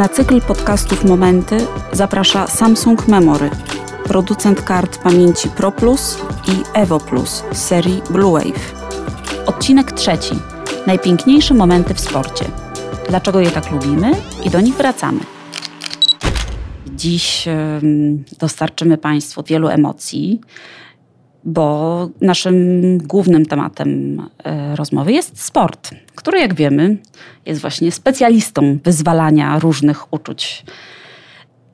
Na cykl podcastów Momenty zaprasza Samsung Memory, producent kart pamięci Pro Plus i Evo Plus z serii Blue Wave. Odcinek trzeci. Najpiękniejsze momenty w sporcie. Dlaczego je tak lubimy i do nich wracamy. Dziś dostarczymy Państwu wielu emocji, bo naszym głównym tematem e, rozmowy jest sport, który, jak wiemy, jest właśnie specjalistą wyzwalania różnych uczuć.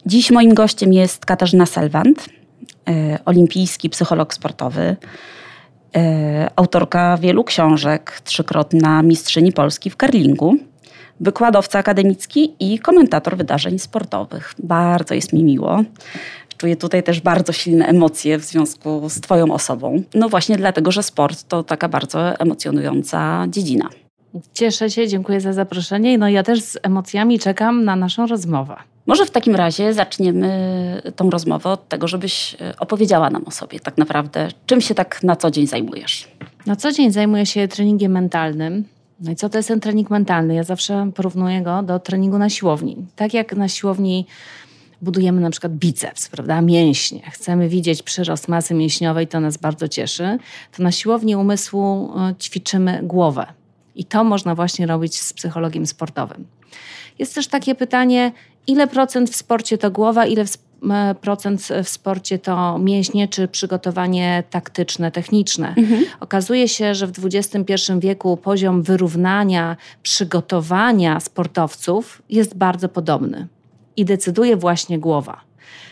Dziś moim gościem jest Katarzyna Selwand, e, olimpijski psycholog sportowy, e, autorka wielu książek, trzykrotna mistrzyni Polski w curlingu, wykładowca akademicki i komentator wydarzeń sportowych. Bardzo jest mi miło. Czuję tutaj też bardzo silne emocje w związku z Twoją osobą. No właśnie dlatego, że sport to taka bardzo emocjonująca dziedzina. Cieszę się, dziękuję za zaproszenie. No ja też z emocjami czekam na naszą rozmowę. Może w takim razie zaczniemy tą rozmowę od tego, żebyś e, opowiedziała nam o sobie tak naprawdę, czym się tak na co dzień zajmujesz. Na co dzień zajmuję się treningiem mentalnym. No i co to jest ten trening mentalny? Ja zawsze porównuję go do treningu na siłowni. Tak jak na siłowni budujemy na przykład biceps, prawda, mięśnie, chcemy widzieć przyrost masy mięśniowej, to nas bardzo cieszy, to na siłowni umysłu e, ćwiczymy głowę. I to można właśnie robić z psychologiem sportowym. Jest też takie pytanie, ile procent w sporcie to głowa, ile e, procent w sporcie to mięśnie czy przygotowanie taktyczne, techniczne. Mhm. Okazuje się, że w XXI wieku poziom wyrównania, przygotowania sportowców jest bardzo podobny i decyduje właśnie głowa.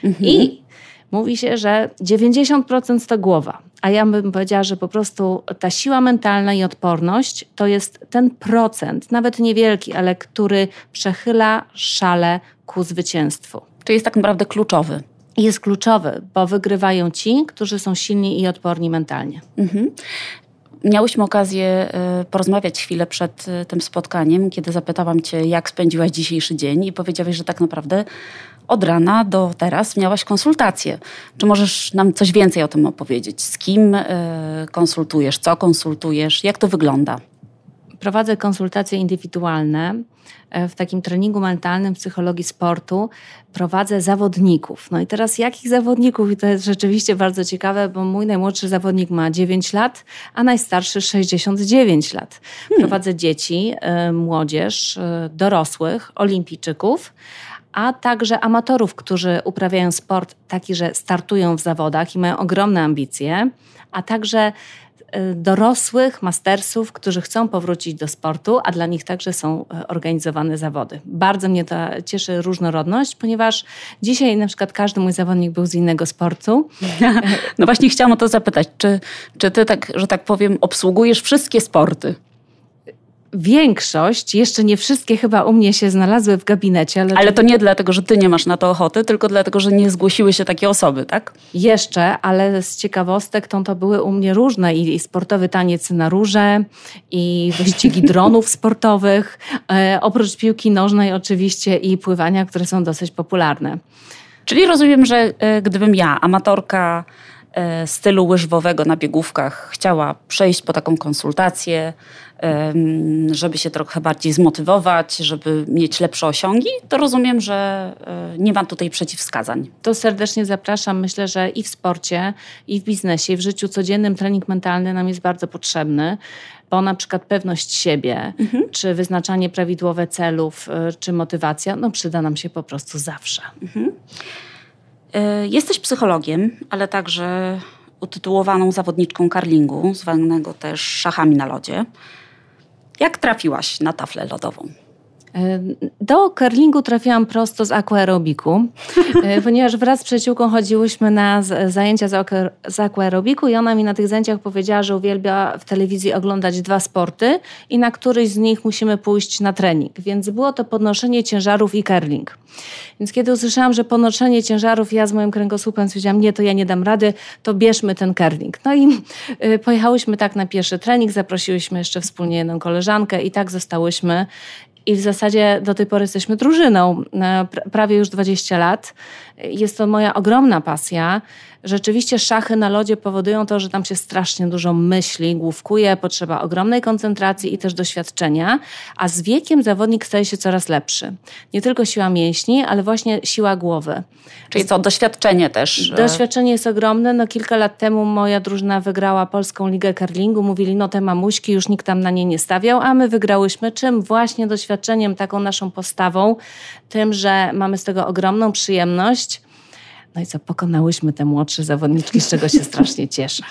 Mhm. I mówi się, że 90% to głowa, a ja bym powiedziała, że po prostu ta siła mentalna i odporność to jest ten procent, nawet niewielki, ale który przechyla szale ku zwycięstwu. To jest tak naprawdę kluczowy. Jest kluczowy, bo wygrywają ci, którzy są silni i odporni mentalnie. Mhm. Miałyśmy okazję y, porozmawiać chwilę przed y, tym spotkaniem, kiedy zapytałam Cię, jak spędziłaś dzisiejszy dzień, i powiedziałeś, że tak naprawdę od rana do teraz miałaś konsultacje. Czy możesz nam coś więcej o tym opowiedzieć? Z kim y, konsultujesz, co konsultujesz, jak to wygląda? Prowadzę konsultacje indywidualne. E, w takim treningu mentalnym psychologii sportu prowadzę zawodników. No i teraz jakich zawodników? I to jest rzeczywiście bardzo ciekawe, bo mój najmłodszy zawodnik ma 9 lat, a najstarszy 69 lat. Hmm. Prowadzę dzieci, e, młodzież, e, dorosłych, olimpijczyków a także amatorów, którzy uprawiają sport taki, że startują w zawodach i mają ogromne ambicje, a także dorosłych mastersów, którzy chcą powrócić do sportu, a dla nich także są y, organizowane zawody. Bardzo mnie to cieszy różnorodność, ponieważ dzisiaj na przykład każdy mój zawodnik był z innego sportu. No właśnie chciałam o to zapytać, czy, czy ty tak, że tak powiem, obsługujesz wszystkie sporty? Większość, jeszcze nie wszystkie chyba u mnie się znalazły w gabinecie. Ale, ale to, nie dlatego, że ty nie masz na to ochoty, tylko dlatego, że nie zgłosiły się takie osoby, tak? Jeszcze, ale z ciekawostek to, to były u mnie różne i, i sportowy taniec na róże, i wyścigi dronów sportowych, e, oprócz piłki nożnej oczywiście i pływania, które są dosyć popularne. Czyli rozumiem, że e, gdybym ja, amatorka e, stylu łyżwowego na biegówkach, chciała przejść po taką konsultację, żeby się trochę bardziej zmotywować, żeby mieć lepsze osiągi, to rozumiem, że e, nie mam tutaj przeciwwskazań. To serdecznie zapraszam. Myślę, że i w sporcie, i w biznesie, i w życiu codziennym trening mentalny nam jest bardzo potrzebny bo na przykład pewność siebie, mhm. czy wyznaczanie prawidłowe celów, e, czy motywacja, no przyda nam się po prostu zawsze. Mhm. E, jesteś psychologiem, ale także utytułowaną zawodniczką karlingu, zwanego też szachami na lodzie. Jak trafiłaś na taflę lodową? Do curlingu trafiłam prosto z aquaerobiku, e, ponieważ wraz z przyjaciółką chodziłyśmy na zajęcia z aquaerobiku i ona mi na tych zajęciach powiedziała, że uwielbia w telewizji oglądać dwa sporty i na któryś z nich musimy pójść na trening. Więc było to podnoszenie ciężarów i curling. Więc kiedy usłyszałam, że podnoszenie ciężarów, ja z moim kręgosłupem stwierdziłam, nie, to ja nie dam rady, to bierzmy ten curling. No i y, pojechałyśmy tak na pierwszy trening, zaprosiłyśmy jeszcze wspólnie jedną koleżankę i tak zostałyśmy i w zasadzie do tej pory jesteśmy drużyną, e, prawie już 20 lat. Jest to moja ogromna pasja. Rzeczywiście szachy na lodzie powodują to, że tam się strasznie dużo myśli, główkuje, potrzeba ogromnej koncentracji i też doświadczenia, a z wiekiem zawodnik staje się coraz lepszy. Nie tylko siła mięśni, ale właśnie siła głowy. Czyli co, doświadczenie też? Doświadczenie jest ogromne. No, kilka lat temu moja drużyna wygrała Polską Ligę Curlingu. Mówili, no te mamuśki, już nikt tam na nie nie stawiał, a my wygrałyśmy. Czym? Właśnie doświadczeniem, taką naszą postawą, tym, że mamy z tego ogromną przyjemność. No i co, pokonałyśmy te młodsze zawodniczki, z czego się strasznie cieszę.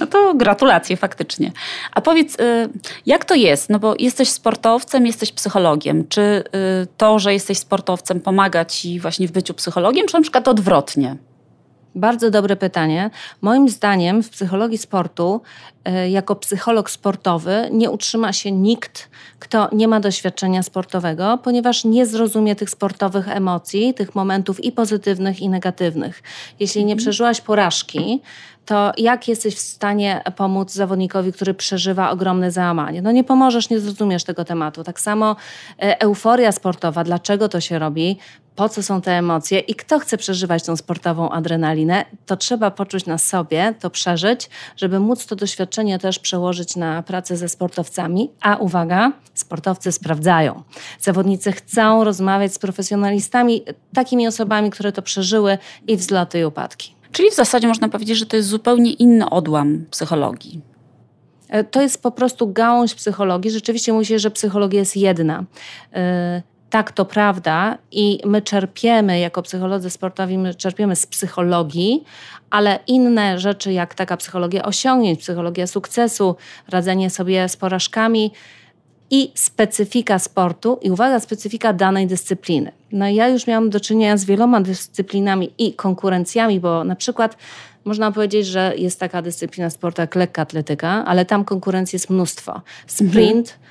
No to gratulacje faktycznie. A powiedz, y, jak to jest? No bo jesteś sportowcem, jesteś psychologiem. Czy y, to, że jesteś sportowcem pomaga ci właśnie w byciu psychologiem, czy na przykład odwrotnie? Bardzo dobre pytanie. Moim zdaniem w psychologii sportu, e, jako psycholog sportowy, nie utrzyma się nikt, kto nie ma doświadczenia sportowego, ponieważ nie zrozumie tych sportowych emocji, tych momentów i pozytywnych, i negatywnych. Jeśli nie mhm. przeżyłaś porażki, to jak jesteś w stanie pomóc zawodnikowi, który przeżywa ogromne załamanie? No nie pomożesz, nie zrozumiesz tego tematu. Tak samo e, euforia sportowa, dlaczego to się robi, po co są te emocje i kto chce przeżywać tą sportową adrenalinę, to trzeba poczuć na sobie, to przeżyć, żeby móc to doświadczenie też przełożyć na pracę ze sportowcami. A uwaga, sportowcy sprawdzają. Zawodnicy chcą rozmawiać z profesjonalistami, takimi osobami, które to przeżyły i wzloty i upadki. Czyli w zasadzie można powiedzieć, że to jest zupełnie inny odłam psychologii. E, to jest po prostu gałąź psychologii. Rzeczywiście mówię, że psychologia jest jedna. Tak, to prawda i my czerpiemy jako psycholodzy sportowi, my czerpiemy z psychologii, ale inne rzeczy jak taka psychologia osiągnięć, psychologia sukcesu, radzenie sobie z porażkami i specyfika sportu i uwaga, specyfika danej dyscypliny. No ja już miałam do czynienia z wieloma dyscyplinami i konkurencjami, bo na przykład można powiedzieć, że jest taka dyscyplina sportu jak lekka atletyka, ale tam konkurencji jest mnóstwo. Sprint, mhm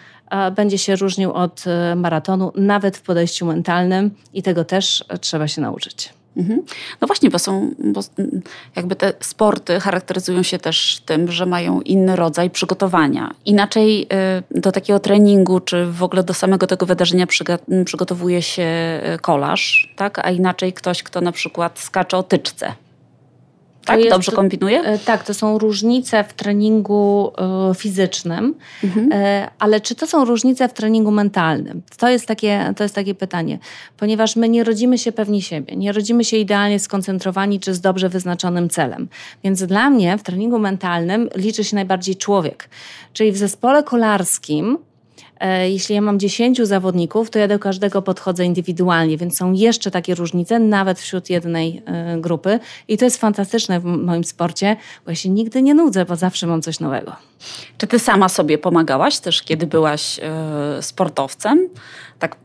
będzie się różnił od e, maratonu, nawet w podejściu mentalnym i tego też trzeba się nauczyć. Mhm. No właśnie, bo są, bo jakby te sporty charakteryzują się też tym, że mają inny rodzaj przygotowania. Inaczej e, do takiego treningu, czy w ogóle do samego tego wydarzenia przygotowuje się e, kolarz, tak? a inaczej ktoś, kto na przykład skacze o tyczce. Tak, jest, dobrze kombinuję? E, tak, to są różnice w treningu e, fizycznym, mhm. E, ale czy to są różnice w treningu mentalnym? To jest, takie, to jest takie pytanie, ponieważ my nie rodzimy się pewni siebie, nie rodzimy się idealnie skoncentrowani czy z dobrze wyznaczonym celem. Więc dla mnie w treningu mentalnym liczy się najbardziej człowiek. Czyli w zespole kolarskim jeśli ja mam 10 zawodników, to ja do każdego podchodzę indywidualnie, więc są jeszcze takie różnice, nawet wśród jednej e, grupy. I to jest fantastyczne w moim sporcie, bo ja się nigdy nie nudzę, bo zawsze mam coś nowego. Czy ty sama sobie pomagałaś też, kiedy byłaś e, sportowcem? Tak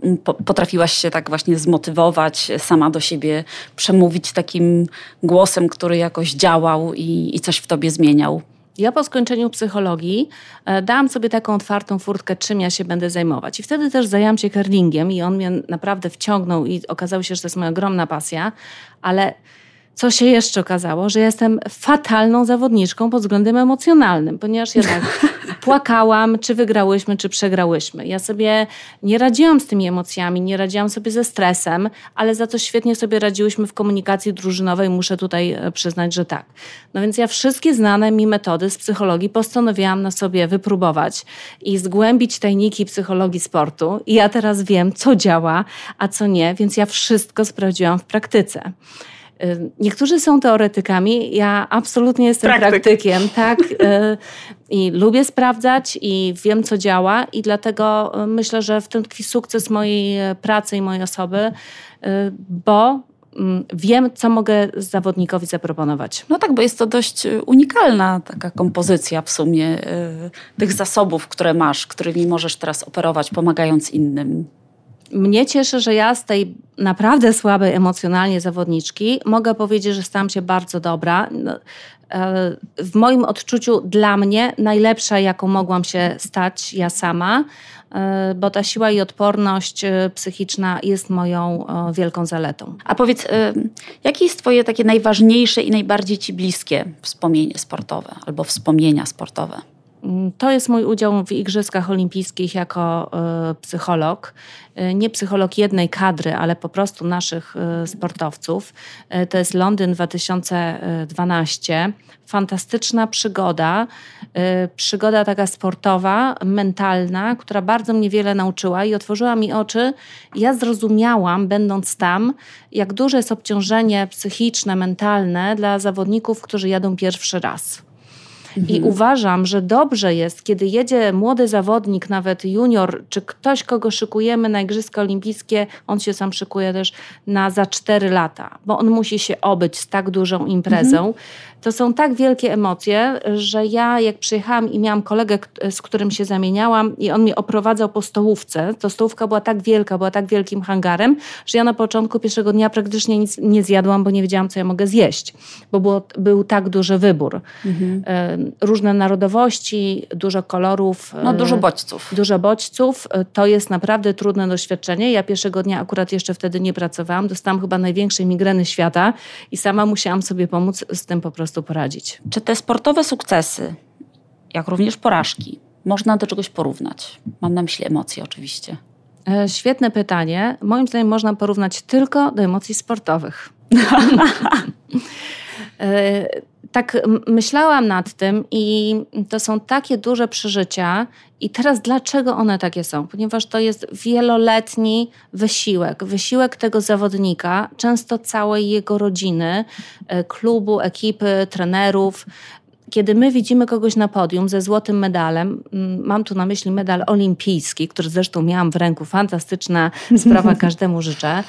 potrafiłaś się tak właśnie zmotywować, sama do siebie przemówić takim głosem, który jakoś działał i, i coś w tobie zmieniał? Ja po skończeniu psychologii e, dałam sobie taką otwartą furtkę, czym ja się będę zajmować. I wtedy też zajęłam się curlingiem i on mnie naprawdę wciągnął i okazało się, że to jest moja ogromna pasja, ale co się jeszcze okazało, że jestem fatalną zawodniczką pod względem emocjonalnym, ponieważ ja tak płakałam, czy wygrałyśmy, czy przegrałyśmy. Ja sobie nie radziłam z tymi emocjami, nie radziłam sobie ze stresem, ale za to świetnie sobie radziłyśmy w komunikacji drużynowej, muszę tutaj e, przyznać, że tak. No więc ja wszystkie znane mi metody z psychologii postanowiłam na sobie wypróbować i zgłębić tajniki psychologii sportu. I ja teraz wiem, co działa, a co nie, więc ja wszystko sprawdziłam w praktyce. Niektórzy są teoretykami, ja absolutnie jestem Praktyk. praktykiem, tak. Y, I lubię sprawdzać i wiem, co działa, i dlatego y, myślę, że w tym tkwi sukces mojej e, pracy i mojej osoby, y, bo mm, wiem, co mogę zawodnikowi zaproponować. No tak, bo jest to dość unikalna taka kompozycja w sumie tych zasobów, które masz, którymi możesz teraz operować, pomagając innym mnie cieszy, że ja z tej naprawdę słabej emocjonalnie zawodniczki mogę powiedzieć, że stałam się bardzo dobra. No, e, w moim odczuciu dla mnie najlepsza, jaką mogłam się stać ja sama, e, bo ta siła i odporność e, psychiczna jest moją wielką zaletą. A powiedz, jakie jest Twoje takie najważniejsze i najbardziej Ci bliskie wspomnienie sportowe albo wspomnienia sportowe? Mm, to jest mój udział w Igrzyskach Olimpijskich jako y, psycholog. Y, nie psycholog jednej kadry, ale po prostu naszych y, sportowców. To jest Londyn 2012. Fantastyczna przygoda. Przygoda taka sportowa, mentalna, która bardzo mnie wiele nauczyła i otworzyła mi oczy. Ja zrozumiałam, będąc tam, jak duże jest obciążenie psychiczne, mentalne dla zawodników, którzy jadą pierwszy raz. I mhm. uważam, że dobrze jest, kiedy jedzie młody zawodnik, nawet junior, czy ktoś, kogo szykujemy na Igrzyska Olimpijskie, on się sam szykuje też na za cztery lata, bo on musi się obyć z tak dużą imprezą. Mhm to są tak wielkie emocje, że ja jak przyjechałam i miałam kolegę, z którym się zamieniałam i on mnie oprowadzał po stołówce, to stołówka była tak wielka, była tak wielkim hangarem, że ja na początku pierwszego dnia praktycznie nic nie zjadłam, bo nie wiedziałam, co ja mogę zjeść, bo było, był tak duży wybór. Mhm. Różne narodowości, dużo kolorów. No dużo bodźców. Dużo bodźców. To jest naprawdę trudne doświadczenie. Ja pierwszego dnia akurat jeszcze wtedy nie pracowałam. Dostałam chyba największej migreny świata i sama musiałam sobie pomóc z tym po prostu prostu poradzić. Czy te sportowe sukcesy, jak również porażki, można do czegoś porównać? Mam na myśli emocje oczywiście. E, świetne pytanie. Moim zdaniem można porównać tylko do emocji sportowych. e, tak myślałam nad tym i to są takie duże przeżycia. I teraz dlaczego one takie są? Ponieważ to jest wieloletni wysiłek, wysiłek tego zawodnika, często całej jego rodziny, e, klubu, ekipy, trenerów. Kiedy my widzimy kogoś na podium ze złotym medalem, mam tu na myśli medal olimpijski, który zresztą miałam w ręku, fantastyczna sprawa, każdemu życzę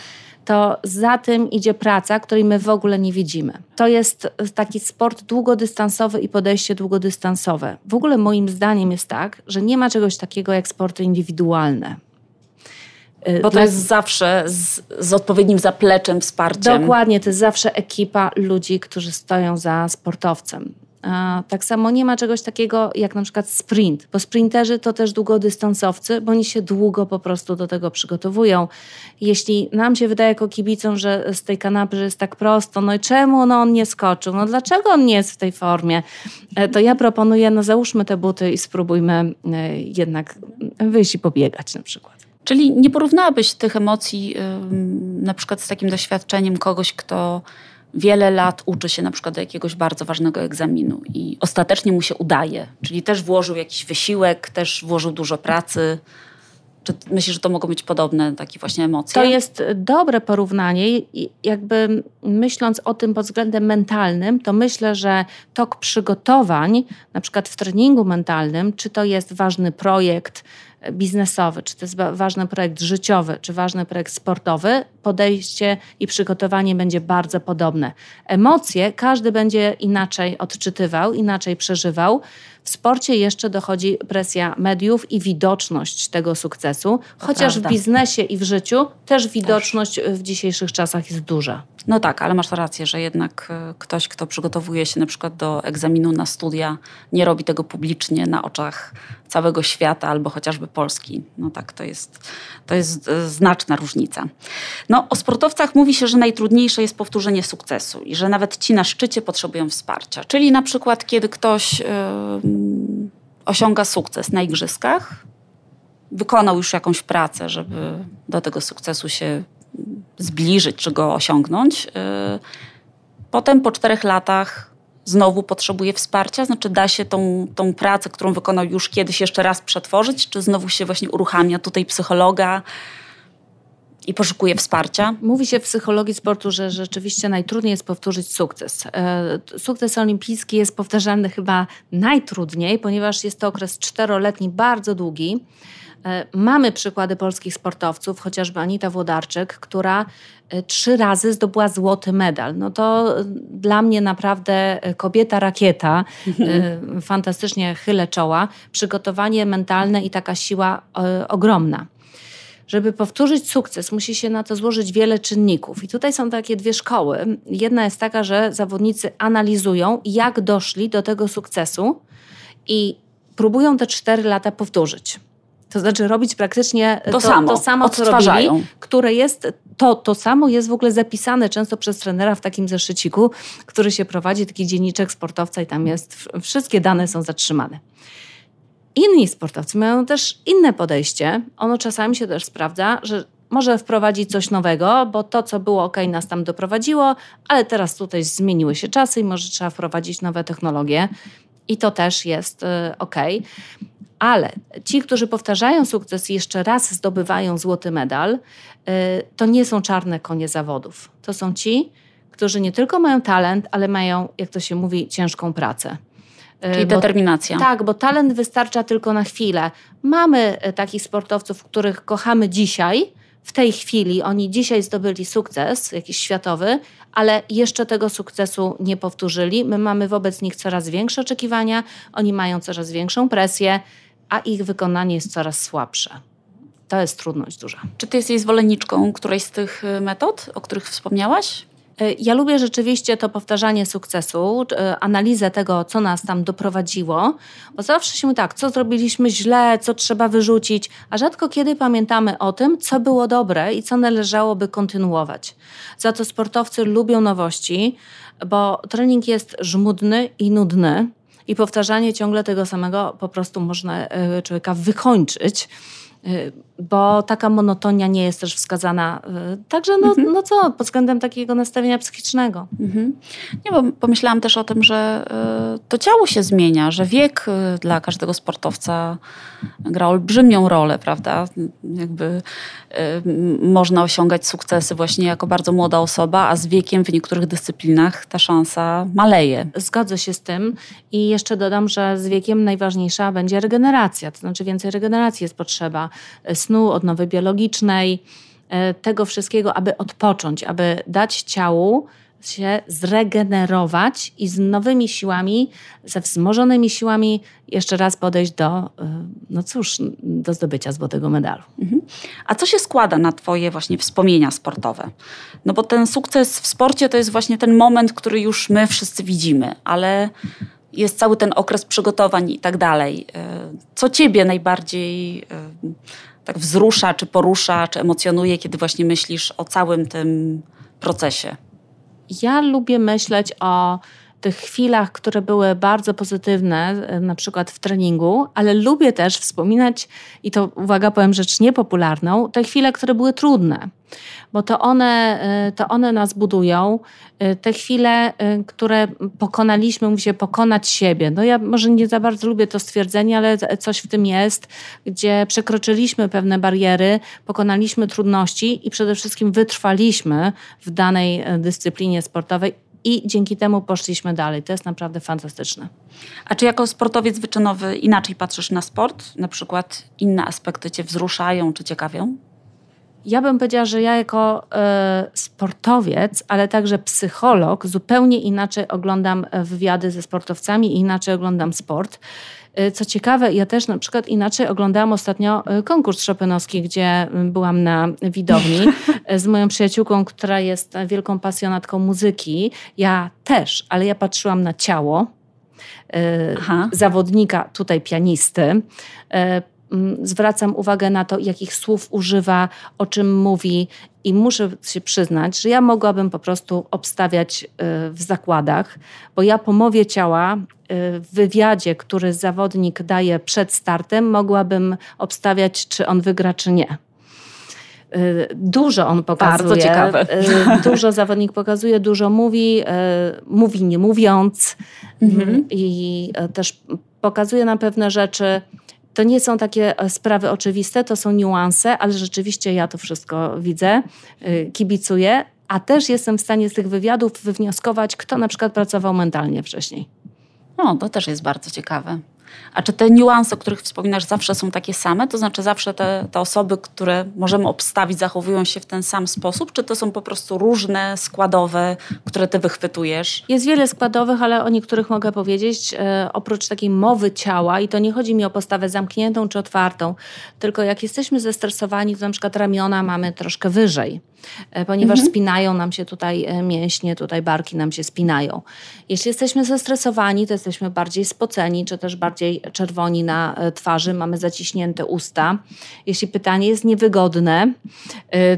to za tym idzie praca, której my w ogóle nie widzimy. To jest taki sport długodystansowy i podejście długodystansowe. W ogóle moim zdaniem jest tak, że nie ma czegoś takiego jak sporty indywidualne. Y, Bo to jest zawsze z, z, odpowiednim zapleczem, wsparciem. Dokładnie, to jest zawsze ekipa ludzi, którzy stoją za sportowcem. Tak samo nie ma czegoś takiego jak na przykład sprint, bo sprinterzy to też długodystansowcy, bo oni się długo po prostu do tego przygotowują. Jeśli nam się wydaje jako kibicom, że z tej kanapy jest tak prosto, no i czemu no on nie skoczył? No dlaczego on nie jest w tej formie? E, to ja proponuję, no załóżmy te buty i spróbujmy e, jednak wyjść i pobiegać na przykład. Czyli nie porównałabyś tych emocji na przykład z takim doświadczeniem kogoś, kto wiele lat uczy się na przykład do jakiegoś bardzo ważnego egzaminu i ostatecznie mu się udaje, czyli też włożył jakiś wysiłek, też włożył dużo pracy. Czy myślisz, że to mogą być podobne takie właśnie emocje? To jest dobre porównanie. Jakby myśląc o tym pod względem mentalnym, to myślę, że tok przygotowań, na przykład w treningu mentalnym, czy to jest ważny projekt, biznesowy, czy to jest ważny projekt życiowy, czy ważny projekt sportowy, podejście i przygotowanie będzie bardzo podobne. Emocje każdy będzie inaczej odczytywał, inaczej przeżywał. W sporcie jeszcze dochodzi presja mediów i widoczność tego sukcesu, to chociaż prawda. w biznesie i w życiu też widoczność też. w dzisiejszych czasach jest duża. No tak, ale masz rację, że jednak e, ktoś, kto przygotowuje się na przykład do egzaminu na studia, nie robi tego publicznie na oczach całego świata albo chociażby Polski. No tak, to jest, to jest e, znaczna różnica. No, o sportowcach mówi się, że najtrudniejsze jest powtórzenie sukcesu i że nawet ci na szczycie potrzebują wsparcia. Czyli na przykład, kiedy ktoś yy, osiąga sukces na igrzyskach, wykonał już jakąś pracę, żeby do tego sukcesu się zbliżyć czy go osiągnąć. Y, potem po czterech latach znowu potrzebuje wsparcia? Znaczy da się tą, tą pracę, którą wykonał już kiedyś jeszcze raz przetworzyć, czy znowu się właśnie uruchamia tutaj psychologa i poszukuje wsparcia? Mówi się w psychologii sportu, że rzeczywiście najtrudniej jest powtórzyć sukces. E, sukces olimpijski jest powtarzalny chyba najtrudniej, ponieważ jest to okres czteroletni, bardzo długi. E, mamy przykłady polskich sportowców, chociażby Anita Włodarczyk, która e, trzy razy zdobyła złoty medal. No to e, dla mnie naprawdę kobieta rakieta, mhm. fantastycznie chylę czoła, przygotowanie mentalne i taka siła ogromna. Żeby powtórzyć sukces, musi się na to złożyć wiele czynników. I tutaj są takie dwie szkoły. Jedna jest taka, że zawodnicy analizują, jak doszli do tego sukcesu i próbują te cztery lata powtórzyć. To znaczy robić praktycznie to, to samo, to samo co robili, które jest, to, to samo jest w ogóle zapisane często przez trenera w takim zeszyciku, który się prowadzi, taki dzienniczek sportowca i tam jest, wszystkie dane są zatrzymane. inni sportowcy mają też inne podejście. Ono czasami się też sprawdza, że może wprowadzić coś nowego, bo to, co było ok, nas tam doprowadziło, ale teraz tutaj zmieniły się czasy i może trzeba wprowadzić nowe technologie. I to też jest y, ok. Ale ci, którzy powtarzają sukces i jeszcze raz zdobywają złoty medal, y, to nie są czarne konie zawodów. To są ci, którzy nie tylko mają talent, ale mają, jak to się mówi, ciężką pracę. Y, Czyli bo, determinacja. Tak, bo talent wystarcza tylko na chwilę. Mamy takich sportowców, których kochamy dzisiaj, w tej chwili oni dzisiaj zdobyli sukces jakiś światowy, ale jeszcze tego sukcesu nie powtórzyli. My mamy wobec nich coraz większe oczekiwania, oni mają coraz większą presję, a ich wykonanie jest coraz słabsze. To jest trudność duża. Czy ty jesteś zwolenniczką którejś z tych metod, o których wspomniałaś? Y, ja lubię rzeczywiście to powtarzanie sukcesu, y, analizę tego, co nas tam doprowadziło, bo zawsze się tak, co zrobiliśmy źle, co trzeba wyrzucić, a rzadko kiedy pamiętamy o tym, co było dobre i co należałoby kontynuować. Za to sportowcy lubią nowości, bo trening jest żmudny i nudny i powtarzanie ciągle tego samego po prostu można y, człowieka wykończyć. Y, bo taka monotonia nie jest też wskazana. Y, także no, mhm. no co, pod względem takiego nastawienia psychicznego. Mhm. Nie, bo pomyślałam też o tym, że y, to ciało się zmienia, że wiek dla każdego sportowca gra olbrzymią rolę, prawda? Jakby można osiągać sukcesy właśnie jako bardzo młoda osoba, a z wiekiem w niektórych dyscyplinach ta szansa maleje. Zgodzę się z tym i jeszcze dodam, że z wiekiem najważniejsza będzie regeneracja, to znaczy więcej regeneracji jest potrzeba snu, odnowy biologicznej, e, tego wszystkiego, aby odpocząć, aby dać ciału się zregenerować i z nowymi siłami, ze wzmożonymi siłami jeszcze raz podejść do, e, no cóż, do zdobycia złotego medalu. Mhm. A co się składa na Twoje właśnie wspomnienia sportowe? No bo ten sukces w sporcie to jest właśnie ten moment, który już my wszyscy widzimy, ale jest cały ten okres przygotowań i tak dalej. E, co Ciebie najbardziej tak wzrusza, czy porusza, czy emocjonuje, kiedy właśnie myślisz o całym tym procesie? Ja lubię myśleć o tych chwilach, które były bardzo pozytywne, e, na przykład w treningu, ale lubię też wspominać, i to uwaga, powiem rzecz niepopularną, te chwile, które były trudne, bo to one, e, to one nas budują. E, te chwile, które pokonaliśmy, się pokonać siebie. No ja może nie za bardzo lubię to stwierdzenie, ale coś w tym jest, gdzie przekroczyliśmy pewne bariery, pokonaliśmy trudności i przede wszystkim wytrwaliśmy w danej dyscyplinie sportowej i dzięki temu poszliśmy dalej. To jest naprawdę fantastyczne. A czy jako sportowiec wyczynowy inaczej patrzysz na sport? Na przykład inne aspekty cię wzruszają czy ciekawią? Ja bym powiedziała, że ja jako y, sportowiec, ale także psycholog, zupełnie inaczej oglądam wywiady ze sportowcami i inaczej oglądam sport. Y, co ciekawe, ja też na przykład inaczej oglądałam ostatnio konkurs Chopinowski, gdzie byłam na widowni z moją przyjaciółką, która jest wielką pasjonatką muzyki. Ja też, ale ja patrzyłam na ciało Aha. zawodnika, tutaj pianisty zwracam uwagę na to, jakich słów używa, o czym mówi, i muszę się przyznać, że ja mogłabym po prostu obstawiać w zakładach, bo ja po mowie ciała w wywiadzie, który zawodnik daje przed startem, mogłabym obstawiać, czy on wygra, czy nie. Y, dużo on pokazuje. Bardzo ciekawe. Y, dużo zawodnik pokazuje, dużo mówi, y, mówi nie mówiąc mhm. i też pokazuje nam pewne rzeczy. To nie są takie e, sprawy oczywiste, to są niuanse, ale rzeczywiście ja to wszystko widzę, kibicuję, a też jestem w stanie z tych wywiadów wywnioskować, kto na przykład pracował mentalnie wcześniej. No, to też jest bardzo ciekawe. A czy te niuanse, o których wspominasz, zawsze są takie same? To znaczy, zawsze te, te osoby, które możemy obstawić, zachowują się w ten sam sposób? Czy to są po prostu różne składowe, które ty wychwytujesz? Jest wiele składowych, ale o niektórych mogę powiedzieć. E, oprócz takiej mowy ciała, i to nie chodzi mi o postawę zamkniętą czy otwartą, tylko jak jesteśmy zestresowani, to na przykład ramiona mamy troszkę wyżej ponieważ mhm. spinają nam się tutaj e, mięśnie, tutaj barki nam się spinają. Jeśli jesteśmy zestresowani, to jesteśmy bardziej spoceni, czy też bardziej czerwoni na e, twarzy, mamy zaciśnięte usta. Jeśli pytanie jest niewygodne,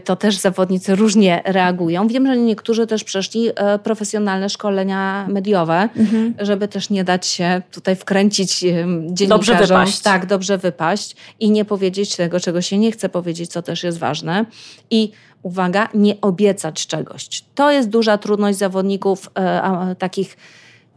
to też zawodnicy różnie reagują. Wiem, że niektórzy też przeszli profesjonalne szkolenia mediowe, mhm. żeby też nie dać się tutaj wkręcić dziennikarzom. Dobrze wypaść. Tak, dobrze wypaść i nie powiedzieć tego, czego się nie chce powiedzieć, co też jest ważne. I uwaga, nie obiecać czegoś. To jest duża trudność zawodników e, takich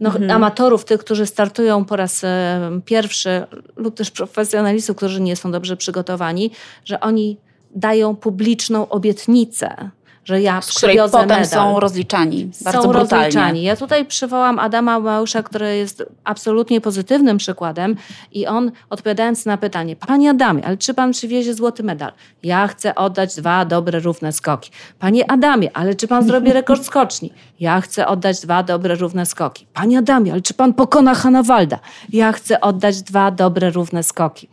no, mhm. amatorów, tych, którzy startują po raz e, pierwszy, lub też profesjonalistów, którzy nie są dobrze przygotowani, że oni dają publiczną obietnicę że ja Z której potem medal. są rozliczani bardzo są brutalnie. Rozliczani. Ja tutaj przywołam Adama Małysza, który jest absolutnie pozytywnym przykładem i on odpowiadając na pytanie, Panie Adamie, ale czy Pan przywiezie złoty medal? Ja chcę oddać dwa dobre, równe skoki. Panie Adamie, ale czy Pan zrobi rekord skoczni? Ja chcę oddać dwa dobre, równe skoki. Panie Adamie, ale czy Pan pokona Hanawalda? Ja chcę oddać dwa dobre, równe skoki.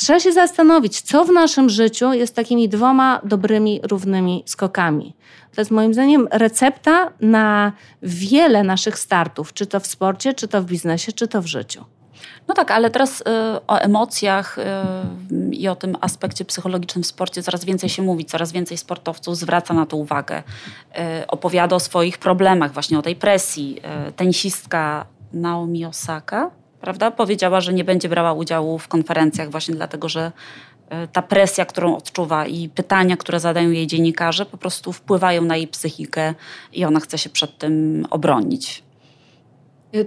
Trzeba się zastanowić, co w naszym życiu jest takimi dwoma dobrymi, równymi skokami. To jest moim zdaniem recepta na wiele naszych startów, czy to w sporcie, czy to w biznesie, czy to w życiu. No tak, ale teraz y, o emocjach y, i o tym aspekcie psychologicznym w sporcie coraz więcej się mówi, coraz więcej sportowców zwraca na to uwagę. Y, opowiada o swoich problemach, właśnie o tej presji. Y, tenisistka Naomi Osaka prawda? Powiedziała, że nie będzie brała udziału w konferencjach właśnie dlatego, że e, ta presja, którą odczuwa i pytania, które zadają jej dziennikarze, po prostu wpływają na jej psychikę i ona chce się przed tym obronić.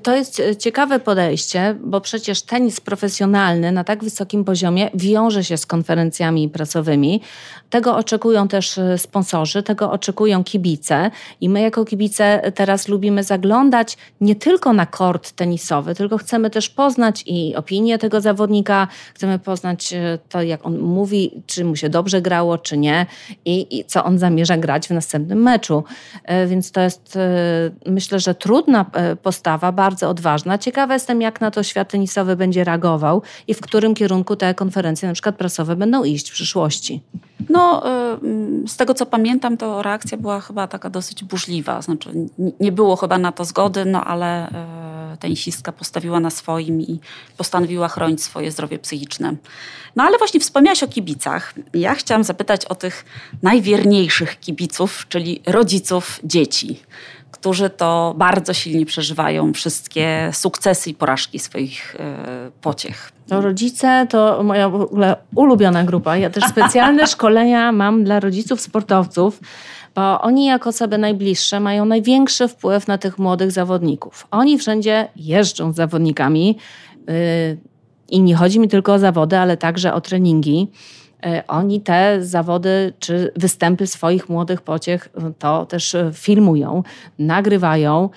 To jest e, ciekawe podejście, bo przecież tenis profesjonalny na tak wysokim poziomie wiąże się z konferencjami prasowymi. Tego oczekują też e, sponsorzy, tego oczekują kibice i my jako kibice teraz lubimy zaglądać nie tylko na kort tenisowy, tylko chcemy też poznać i opinię tego zawodnika, chcemy poznać e, to, jak on mówi, czy mu się dobrze grało, czy nie i, i co on zamierza grać w następnym meczu. Więc to jest myślę, że trudna postawa, bardzo odważna. Ciekawa jestem, jak na to świat tenisowy będzie reagował i w którym kierunku te konferencje, na przykład prasowe, będą iść w przyszłości. No, y, z tego co pamiętam, to reakcja była chyba taka dosyć burzliwa. Znaczy, nie było chyba na to zgody, no ale y, tenisistka postawiła na swoim i postanowiła chronić swoje zdrowie psychiczne. No ale właśnie wspomniałaś o kibicach. Ja chciałam zapytać o tych najwierniejszych kibiców, czyli rodziców dzieci którzy to bardzo silnie przeżywają wszystkie sukcesy i porażki swoich e, pociech. To rodzice to moja w ogóle ulubiona grupa. Ja też specjalne szkolenia mam dla rodziców sportowców, bo oni jako osoby najbliższe mają największy wpływ na tych młodych zawodników. Oni wszędzie jeżdżą z zawodnikami yy, i nie chodzi mi tylko o zawody, ale także o treningi. E, oni te zawody czy występy swoich młodych pociech e, to też e, filmują, nagrywają,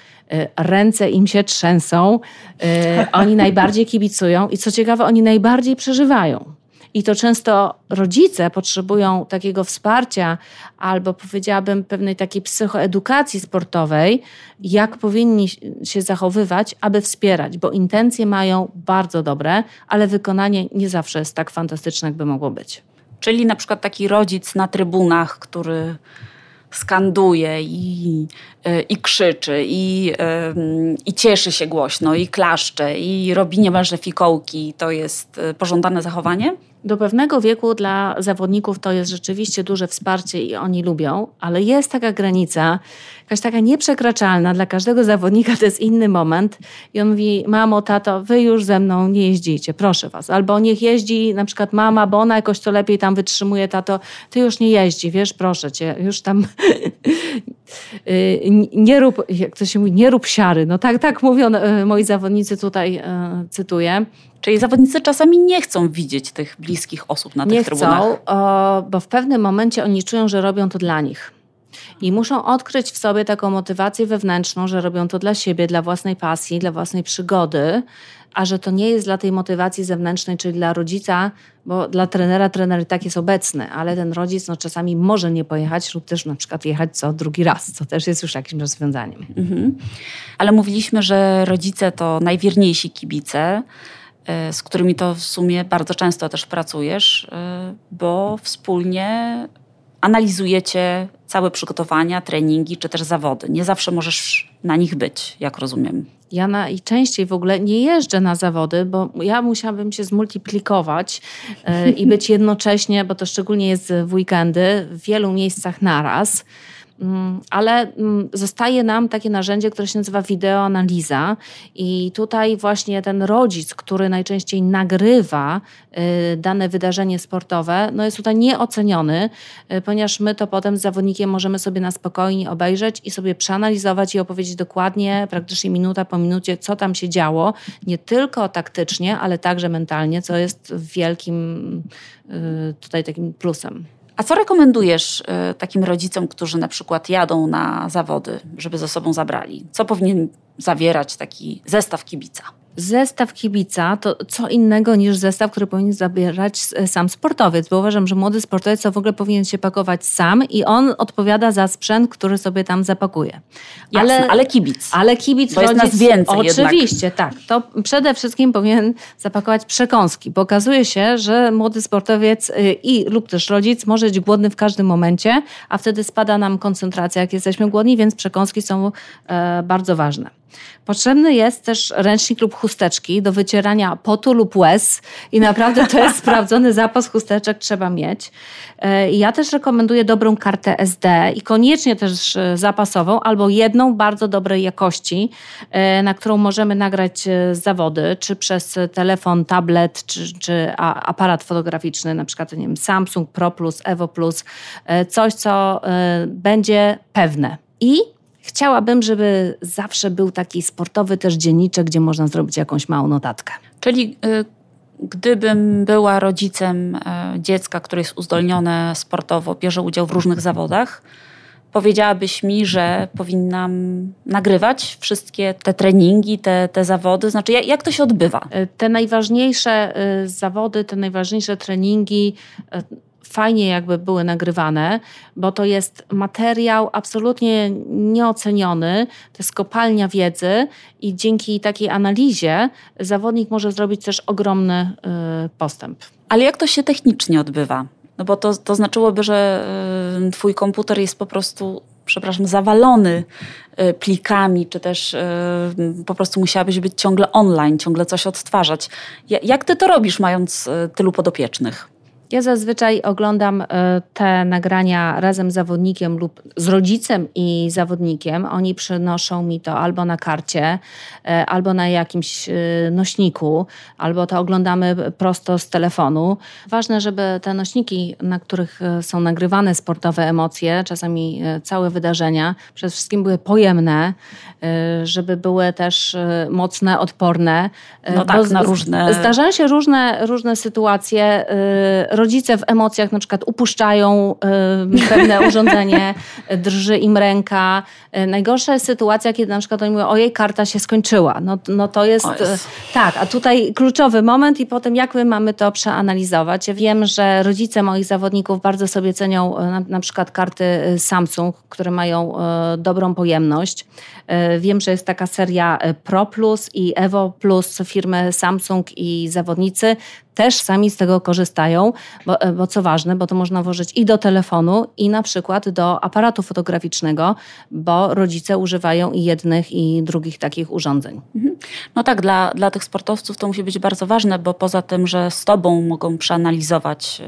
ręce im się trzęsą, oni najbardziej kibicują i co ciekawe, oni najbardziej przeżywają. I to często rodzice potrzebują takiego wsparcia albo powiedziałabym pewnej takiej psychoedukacji sportowej, jak powinni się zachowywać, aby wspierać, bo intencje mają bardzo dobre, ale wykonanie nie zawsze jest tak fantastyczne, jakby mogło być. Czyli na przykład taki rodzic na trybunach, który skanduje i, e, i krzyczy, i, i cieszy się głośno, i klaszcze, i robi niemalże fikołki. To jest e, pożądane zachowanie? Do pewnego wieku dla zawodników to jest rzeczywiście duże wsparcie i oni lubią, ale jest taka granica, jakaś taka nieprzekraczalna. Dla każdego zawodnika to jest inny moment i on mówi, mamo, tato, wy już ze mną nie jeździcie, proszę was. Albo niech jeździ na przykład mama, bo ona jakoś to lepiej tam wytrzymuje, tato, ty już nie jeździ, wiesz, proszę cię, już tam y, nie rób, jak to się mówi, nie rób siary. No tak, tak mówią y, moi zawodnicy tutaj, y, cytuję. Czyli zawodnicy czasami nie chcą widzieć tych bliskich osób na nie tych trybunach. Nie chcą, bo w pewnym momencie oni czują, że robią to dla nich. I muszą odkryć w sobie taką motywację wewnętrzną, że robią to dla siebie, dla własnej pasji, dla własnej przygody, a że to nie jest dla tej motywacji zewnętrznej, czyli dla rodzica, bo dla trenera trener i tak jest obecny, ale ten rodzic no, czasami może nie pojechać lub też na przykład jechać co drugi raz, co też jest już jakimś rozwiązaniem. Mhm. Ale mówiliśmy, że rodzice to najwierniejsi kibice. E, z którymi to w sumie bardzo często też pracujesz, e, bo wspólnie analizujecie całe przygotowania, treningi czy też zawody. Nie zawsze możesz na nich być, jak rozumiem. Ja najczęściej w ogóle nie jeżdżę na zawody, bo ja musiałabym się zmultiplikować yy, i być jednocześnie, bo to szczególnie jest w weekendy, w wielu miejscach naraz. Mm, ale mm, zostaje nam takie narzędzie, które się nazywa wideoanaliza i tutaj właśnie ten rodzic, który najczęściej nagrywa y, dane wydarzenie sportowe, no jest tutaj nieoceniony, y, ponieważ my to potem z zawodnikiem możemy sobie na spokojnie obejrzeć i sobie przeanalizować i opowiedzieć dokładnie, praktycznie minuta po minucie, co tam się działo, nie tylko taktycznie, ale także mentalnie, co jest wielkim y, tutaj takim plusem. A co rekomendujesz y, takim rodzicom, którzy na przykład jadą na zawody, żeby ze sobą zabrali? Co powinien zawierać taki zestaw kibica? Zestaw kibica to co innego niż zestaw, który powinien zabierać sam sportowiec, bo uważam, że młody sportowiec to w ogóle powinien się pakować sam i on odpowiada za sprzęt, który sobie tam zapakuje. Ale, Jasne, ale kibic. Ale kibic bo rodzic, jest nas więcej Oczywiście, jednak. tak. To przede wszystkim powinien zapakować przekąski. Bo okazuje się, że młody sportowiec y, i lub też rodzic może być głodny w każdym momencie, a wtedy spada nam koncentracja, jak jesteśmy głodni, więc przekąski są e, bardzo ważne. Potrzebny jest też ręcznik lub chusteczki do wycierania potu lub łez i naprawdę to jest sprawdzony zapas chusteczek trzeba mieć. E, ja też rekomenduję dobrą kartę SD i koniecznie też e, zapasową albo jedną bardzo dobrej jakości, e, na którą możemy nagrać zawody, czy przez telefon, tablet, czy, czy aparat fotograficzny, na przykład nie wiem, Samsung Pro Plus, Evo Plus, coś co będzie pewne. I Chciałabym, żeby zawsze był taki sportowy też dzienniczek, gdzie można zrobić jakąś małą notatkę. Czyli y, gdybym była rodzicem y, dziecka, które jest uzdolnione sportowo, bierze udział w różnych zawodach, powiedziałabyś mi, że powinnam nagrywać wszystkie te treningi, te, te zawody? Znaczy, jak, jak to się odbywa? Y, te najważniejsze y, zawody, te najważniejsze treningi y, fajnie jakby były nagrywane, bo to jest materiał absolutnie nieoceniony, to jest kopalnia wiedzy i dzięki takiej analizie zawodnik może zrobić też ogromny y, postęp. Ale jak to się technicznie odbywa? No bo to, to znaczyłoby, że y, twój komputer jest po prostu przepraszam, zawalony y, plikami, czy też po prostu musiałabyś być ciągle online, ciągle coś odtwarzać. Jak ty to robisz, mając tylu podopiecznych? Ja zazwyczaj oglądam e, te nagrania razem z zawodnikiem lub z rodzicem i zawodnikiem. Oni przynoszą mi to albo na karcie, e, albo na jakimś e, nośniku, albo to oglądamy prosto z telefonu. Ważne, żeby te nośniki, na których są nagrywane sportowe emocje, czasami całe wydarzenia, przede wszystkim były pojemne, żeby były też mocne, odporne. No tak, na różne... Zdarzają się różne, różne sytuacje rodzice w emocjach na przykład upuszczają pewne urządzenie, drży im ręka. Y, najgorsza jest sytuacja, kiedy na przykład oni mówią, ojej, karta się skończyła. No, no to jest, jest. tak, a tutaj kluczowy moment i potem jak my mamy to przeanalizować. Ja wiem, że rodzice moich zawodników bardzo sobie cenią na, na przykład karty Samsung, które mają dobrą pojemność. Wiem, że jest taka seria Pro Plus i Evo Plus firmy Samsung i zawodnicy też sami z tego korzystają, bo, e, bo co ważne, bo to można włożyć i do telefonu, i na przykład do aparatu fotograficznego, bo rodzice używają i jednych, i drugich takich urządzeń. Mhm. No tak, dla, dla tych sportowców to musi być bardzo ważne, bo poza tym, że z tobą mogą przeanalizować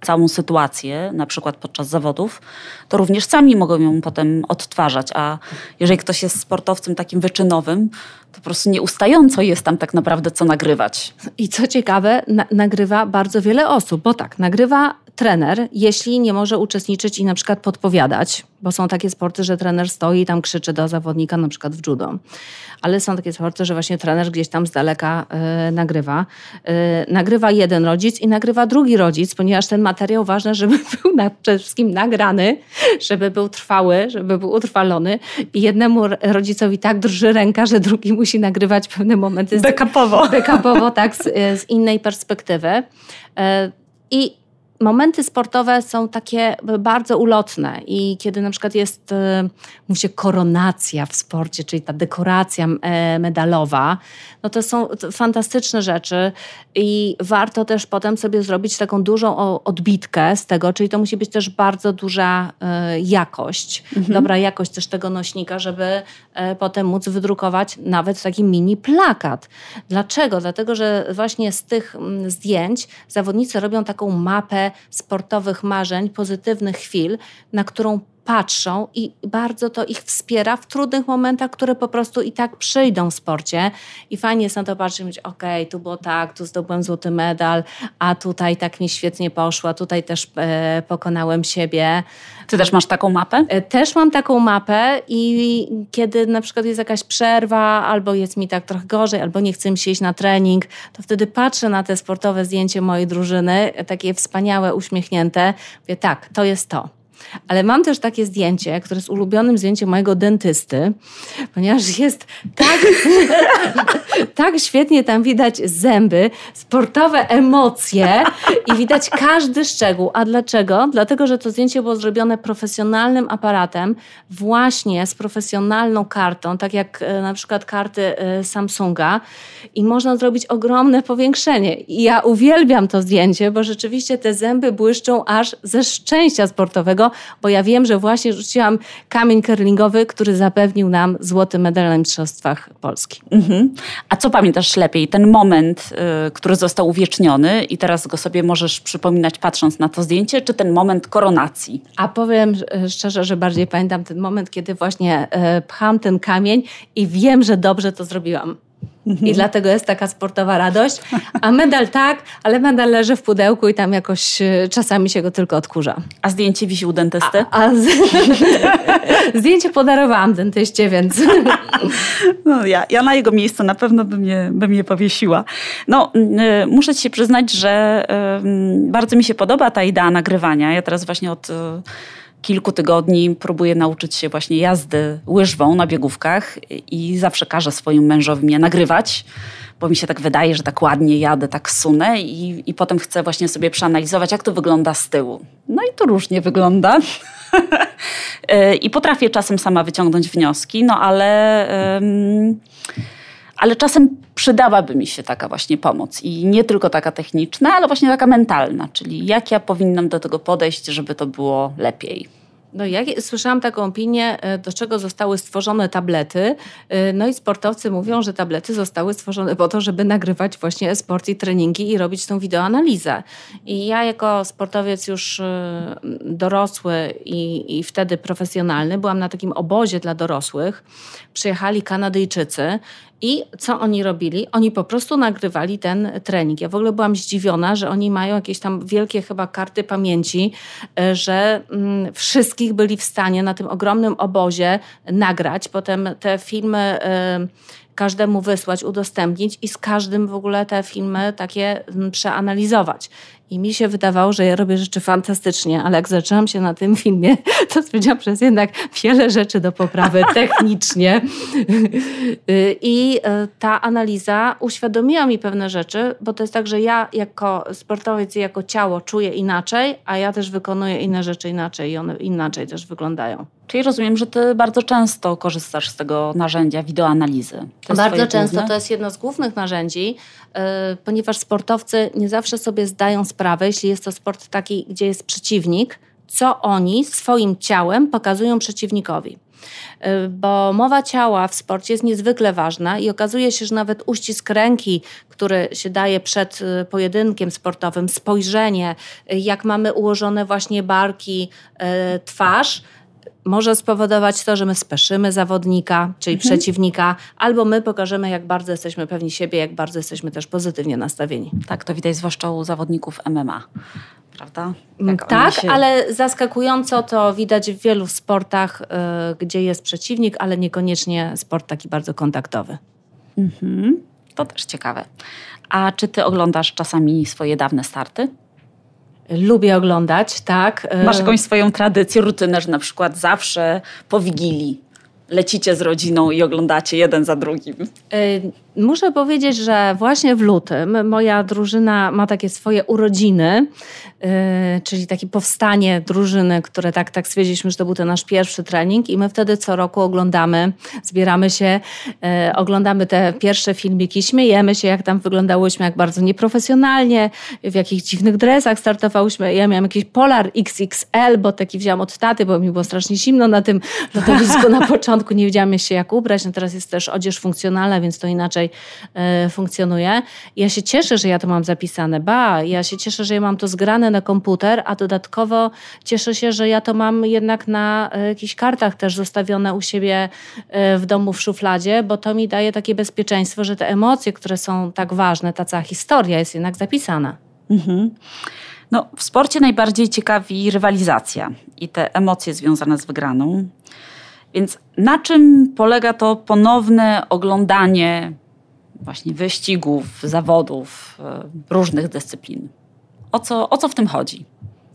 y, całą sytuację, na przykład podczas zawodów, to również sami mogą ją potem odtwarzać. A jeżeli ktoś jest sportowcem takim wyczynowym, to po prostu nieustająco jest tam tak naprawdę co nagrywać. I co ciekawe, na nagrywa bardzo wiele osób, bo tak, nagrywa trener, jeśli nie może uczestniczyć i na przykład podpowiadać, bo są takie sporty, że trener stoi i tam krzyczy do zawodnika, na przykład w judo. Ale są takie sporty, że właśnie trener gdzieś tam z daleka y, nagrywa. Y, nagrywa jeden rodzic i nagrywa drugi rodzic, ponieważ ten materiał ważny, żeby był na, przede wszystkim nagrany, żeby był trwały, żeby był utrwalony i jednemu rodzicowi tak drży ręka, że drugi musi nagrywać pewne momenty. Z, backupowo. Backupowo, tak, z, z innej perspektywy. Y, I momenty sportowe są takie bardzo ulotne i kiedy na przykład jest, e, mówi się koronacja w sporcie, czyli ta dekoracja e, medalowa, no to są fantastyczne rzeczy i warto też potem sobie zrobić taką dużą odbitkę z tego, czyli to musi być też bardzo duża e, jakość, mhm. dobra jakość też tego nośnika, żeby potem móc wydrukować nawet taki mini plakat. Dlaczego? Dlatego, że właśnie z tych zdjęć zawodnicy robią taką mapę sportowych marzeń, pozytywnych chwil, na którą patrzą i bardzo to ich wspiera w trudnych momentach, które po prostu i tak przyjdą w sporcie. I fajnie jest na to patrzeć i mówić, okej, okay, tu było tak, tu zdobyłem złoty medal, a tutaj tak mi świetnie poszło, tutaj też e, pokonałem siebie. Ty też masz taką mapę? E, też mam taką mapę i kiedy na przykład jest jakaś przerwa, albo jest mi tak trochę gorzej, albo nie chcę mi się iść na trening, to wtedy patrzę na te sportowe zdjęcie mojej drużyny, takie wspaniałe, uśmiechnięte. Mówię, tak, to jest to. Ale mam też takie zdjęcie, które jest ulubionym zdjęciem mojego dentysty, ponieważ jest tak, tak świetnie tam widać zęby, sportowe emocje i widać każdy szczegół. A dlaczego? Dlatego, że to zdjęcie było zrobione profesjonalnym aparatem, właśnie z profesjonalną kartą, tak jak e, na przykład karty e, Samsunga i można zrobić ogromne powiększenie. I ja uwielbiam to zdjęcie, bo rzeczywiście te zęby błyszczą aż ze szczęścia sportowego, bo ja wiem, że właśnie rzuciłam kamień curlingowy, który zapewnił nam złoty medal na Mistrzostwach Polski. Mhm. A co pamiętasz lepiej? Ten moment, y, który został uwieczniony i teraz go sobie możesz przypominać patrząc na to zdjęcie, czy ten moment koronacji? A powiem szczerze, że bardziej pamiętam ten moment, kiedy właśnie y, pcham ten kamień i wiem, że dobrze to zrobiłam. Mhm. I dlatego jest taka sportowa radość. A medal tak, ale medal leży w pudełku i tam jakoś e, czasami się go tylko odkurza. A zdjęcie wisi u dentysty? A, a z... zdjęcie podarowałam dentyście, więc... no, ja, ja na jego miejscu na pewno bym je, bym je powiesiła. No, y, muszę ci się przyznać, że y, bardzo mi się podoba ta idea nagrywania. Ja teraz właśnie od... Y, kilku tygodni próbuję nauczyć się właśnie jazdy łyżwą na biegówkach i zawsze każę swoim mężowi mnie nagrywać, bo mi się tak wydaje, że tak ładnie jadę, tak sunę i, i potem chcę właśnie sobie przeanalizować, jak to wygląda z tyłu. No i to różnie wygląda. I potrafię czasem sama wyciągnąć wnioski, no ale... Um, ale czasem przydałaby mi się taka właśnie pomoc i nie tylko taka techniczna, ale właśnie taka mentalna, czyli jak ja powinnam do tego podejść, żeby to było lepiej. No ja słyszałam taką opinię, e, do czego zostały stworzone tablety. E, no i sportowcy mówią, że tablety zostały stworzone po to, żeby nagrywać właśnie sport i treningi i robić tą wideoanalizę. I ja jako sportowiec już e, dorosły i, i wtedy profesjonalny byłam na takim obozie dla dorosłych. Przyjechali Kanadyjczycy i co oni robili? Oni po prostu nagrywali ten trening. Ja w ogóle byłam zdziwiona, że oni mają jakieś tam wielkie chyba karty pamięci, e, że mm, wszystkich byli w stanie na tym ogromnym obozie nagrać. Potem te filmy e, każdemu wysłać, udostępnić i z każdym w ogóle te filmy takie mm, przeanalizować. I mi się wydawało, że ja robię rzeczy fantastycznie, ale jak zaczęłam się na tym filmie, to stwierdziłam przez jednak wiele rzeczy do poprawy technicznie. I e, ta analiza uświadomiła mi pewne rzeczy, bo to jest tak, że ja jako sportowiec i jako ciało czuję inaczej, a ja też wykonuję inne rzeczy inaczej i one inaczej też wyglądają. Czyli rozumiem, że ty bardzo często korzystasz z tego narzędzia wideoanalizy. Bardzo często główne? to jest jedno z głównych narzędzi, yy, ponieważ sportowcy nie zawsze sobie zdają sprawę, jeśli jest to sport taki, gdzie jest przeciwnik, co oni swoim ciałem pokazują przeciwnikowi. Y, bo mowa ciała w sporcie jest niezwykle ważna i okazuje się, że nawet uścisk ręki, który się daje przed y, pojedynkiem sportowym, spojrzenie, y, jak mamy ułożone właśnie barki, twarz, może spowodować to, że my speszymy zawodnika, czyli mhm. przeciwnika, albo my pokażemy, jak bardzo jesteśmy pewni siebie, jak bardzo jesteśmy też pozytywnie nastawieni. Tak, to widać zwłaszcza u zawodników MMA. Prawda? Mm, tak, się... ale zaskakująco to widać w wielu sportach, yy, gdzie jest przeciwnik, ale niekoniecznie sport taki bardzo kontaktowy. Mhm. To też ciekawe. A czy ty oglądasz czasami swoje dawne starty? Lubię oglądać, tak. Masz jakąś swoją tradycję, rutynę, że na przykład zawsze po Wigilii lecicie z rodziną i oglądacie jeden za drugim? Muszę powiedzieć, że właśnie w lutym moja drużyna ma takie swoje urodziny, yy, czyli takie powstanie drużyny, które tak, tak stwierdziliśmy, że to był ten nasz pierwszy trening i my wtedy co roku oglądamy, zbieramy się, yy, oglądamy te pierwsze filmiki, śmiejemy się, jak tam wyglądałyśmy, jak bardzo nieprofesjonalnie, w jakich dziwnych dresach startowałyśmy. Ja miałam jakiś Polar XXL, bo taki wziąłam od taty, bo mi było strasznie zimno na tym lodowisku na początku, nie wiedziałam się jak ubrać, no teraz jest też odzież funkcjonalna, więc to inaczej e, funkcjonuje. Ja się cieszę, że ja to mam zapisane. Ba, ja się cieszę, że ja mam to zgrane na komputer, a dodatkowo cieszę się, że ja to mam jednak na e, jakichś kartach też zostawione u siebie e, w domu w szufladzie, bo to mi daje takie bezpieczeństwo, że te emocje, które są tak ważne, ta cała historia jest jednak zapisana. Mhm. No, w sporcie najbardziej ciekawi rywalizacja i te emocje związane z wygraną. Więc na czym polega to ponowne oglądanie właśnie wyścigów, zawodów, e, różnych dyscyplin? O co, o co w tym chodzi?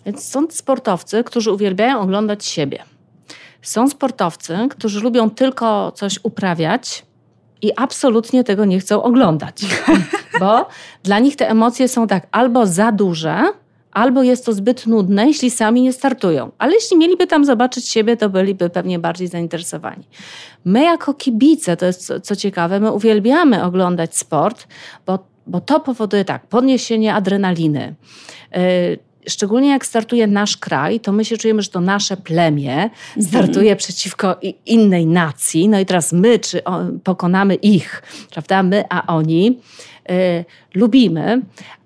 Więc są sportowcy, którzy uwielbiają oglądać siebie. Są sportowcy, którzy lubią tylko coś uprawiać i absolutnie tego nie chcą oglądać, bo dla nich te emocje są tak albo za duże, albo jest to zbyt nudne, jeśli sami nie startują. Ale jeśli mieliby tam zobaczyć siebie, to byliby pewnie bardziej zainteresowani. My jako kibice, to jest co, co ciekawe, my uwielbiamy oglądać sport, bo, bo to powoduje tak, podniesienie adrenaliny. Yy, szczególnie jak startuje nasz kraj, to my się czujemy, że to nasze plemię mhm. startuje przeciwko innej nacji. No i teraz my, czy pokonamy ich, prawda? My, a oni. Yy, lubimy,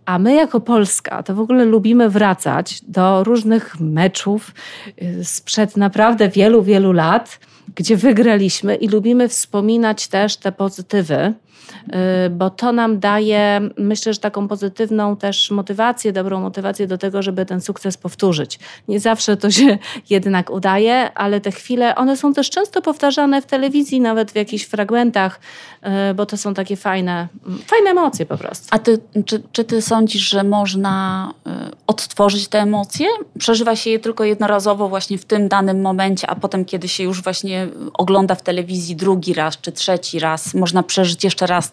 a my jako Polska to w ogóle lubimy wracać do różnych meczów y, sprzed naprawdę wielu, wielu lat, gdzie wygraliśmy i lubimy wspominać też te pozytywy bo to nam daje, myślę, że taką pozytywną też motywację, dobrą motywację do tego, żeby ten sukces powtórzyć. Nie zawsze to się jednak udaje, ale te chwile, one są też często powtarzane w telewizji, nawet w jakichś fragmentach, y, bo to są takie fajne, fajne emocje po prostu. A ty, czy, czy ty sądzisz, że można y, odtworzyć te emocje? Przeżywa się je tylko jednorazowo właśnie w tym danym momencie, a potem, kiedy się już właśnie ogląda w telewizji drugi raz czy trzeci raz, można przeżyć jeszcze raz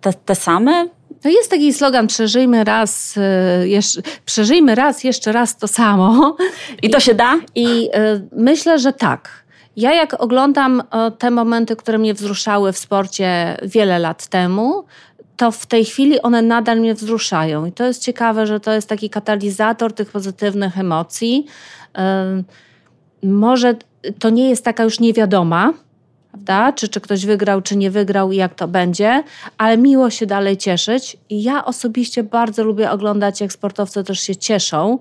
te, te same? To jest taki slogan, przeżyjmy raz, e, jeszcze, przeżyjmy raz, jeszcze raz to samo. I to się da? I e, myślę, że tak. Ja jak oglądam te momenty, które mnie wzruszały w sporcie wiele lat temu, to w tej chwili one nadal mnie wzruszają. I to jest ciekawe, że to jest taki katalizator tych pozytywnych emocji. Może to nie jest taka już niewiadoma, prawda? Czy, czy ktoś wygrał, czy nie wygrał i jak to będzie, ale miło się dalej cieszyć. I ja osobiście bardzo lubię oglądać, jak sportowcy też się cieszą.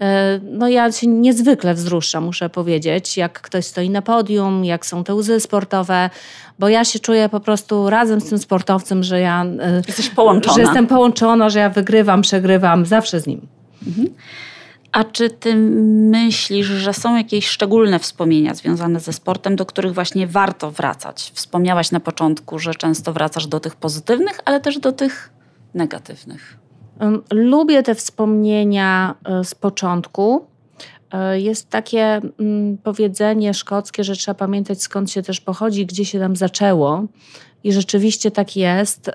E, no ja się niezwykle wzruszam, muszę powiedzieć, jak ktoś stoi na podium, jak są te łzy sportowe, bo ja się czuję po prostu razem z tym sportowcem, że ja... E, Jesteś połączona. Że jestem połączona, że ja wygrywam, przegrywam, zawsze z nim. Mhm. A czy ty myślisz, że są jakieś szczególne wspomnienia związane ze sportem, do których właśnie warto wracać? Wspomniałaś na początku, że często wracasz do tych pozytywnych, ale też do tych negatywnych. Lubię te wspomnienia e, z początku. E, jest takie mm, powiedzenie szkockie, że trzeba pamiętać skąd się też pochodzi, gdzie się tam zaczęło. I rzeczywiście tak jest.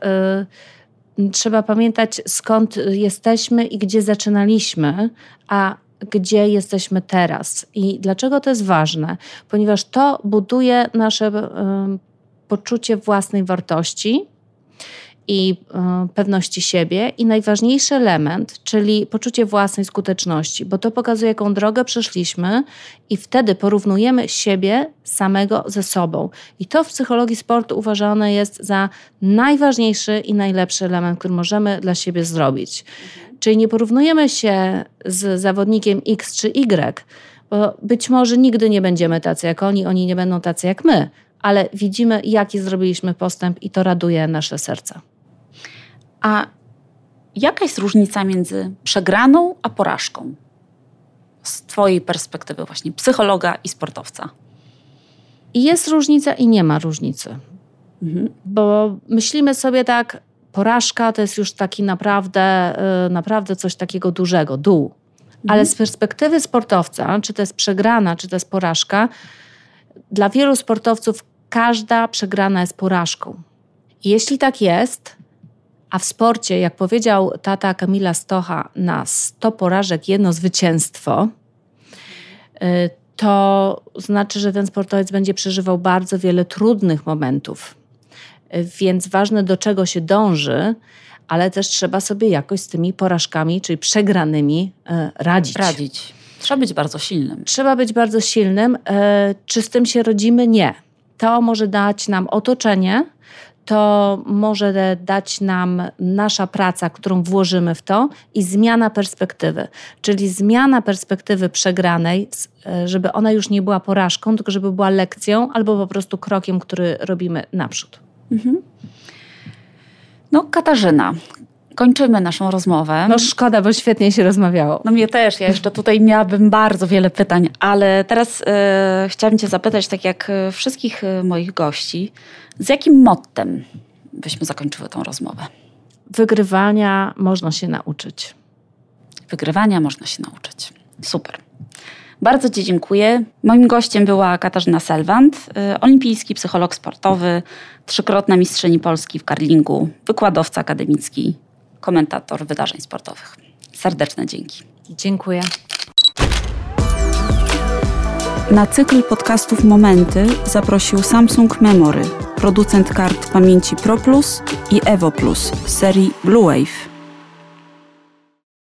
Trzeba pamiętać skąd jesteśmy i gdzie zaczynaliśmy, a gdzie jesteśmy teraz. I dlaczego to jest ważne? Ponieważ to buduje nasze poczucie własnej wartości, i y, pewności siebie. I najważniejszy element, czyli poczucie własnej skuteczności, bo to pokazuje, jaką drogę przeszliśmy, i wtedy porównujemy siebie samego ze sobą. I to w psychologii sportu uważane jest za najważniejszy i najlepszy element, który możemy dla siebie zrobić. Mhm. Czyli nie porównujemy się z zawodnikiem X czy Y, bo być może nigdy nie będziemy tacy jak oni, oni nie będą tacy jak my, ale widzimy, jaki zrobiliśmy postęp, i to raduje nasze serca. A jaka jest różnica między przegraną a porażką? Z Twojej perspektywy, właśnie psychologa i sportowca. I jest różnica, i nie ma różnicy. Mhm. Bo myślimy sobie tak, porażka to jest już taki naprawdę, y, naprawdę coś takiego dużego, dół. Mhm. Ale z perspektywy sportowca, czy to jest przegrana, czy to jest porażka, dla wielu sportowców każda przegrana jest porażką. I jeśli tak jest, a w sporcie, jak powiedział tata Kamila Stocha, na 100 porażek jedno zwycięstwo, y, to znaczy, że ten sportowiec będzie przeżywał bardzo wiele trudnych momentów. Y, więc ważne, do czego się dąży, ale też trzeba sobie jakoś z tymi porażkami, czyli przegranymi, y, radzić. Radzić. Trzeba być bardzo silnym. Trzeba być bardzo silnym. Czy z tym się rodzimy? Nie. To może dać nam otoczenie, to może dać nam nasza praca, którą włożymy w to i zmiana perspektywy. Czyli zmiana perspektywy przegranej, e, żeby ona już nie była porażką, tylko żeby była lekcją albo po prostu krokiem, który robimy naprzód. Mhm. No, Katarzyna, kończymy naszą rozmowę. No szkoda, bo świetnie się rozmawiało. No mnie też, ja jeszcze tutaj miałabym bardzo wiele pytań, ale teraz e, chciałabym Cię zapytać, tak jak e, wszystkich e, moich gości, z jakim mottem byśmy zakończyły tą rozmowę? Wygrywania można się nauczyć. Wygrywania można się nauczyć. Super. Bardzo Ci dziękuję. Moim gościem była Katarzyna Selwand, olimpijski psycholog sportowy, trzykrotna mistrzyni Polski w karlingu, wykładowca akademicki, komentator wydarzeń sportowych. Serdeczne dzięki. Dziękuję. Na cykl podcastów Momenty zaprosił Samsung Memory, producent kart pamięci Pro Plus i Evo Plus z serii Blue Wave.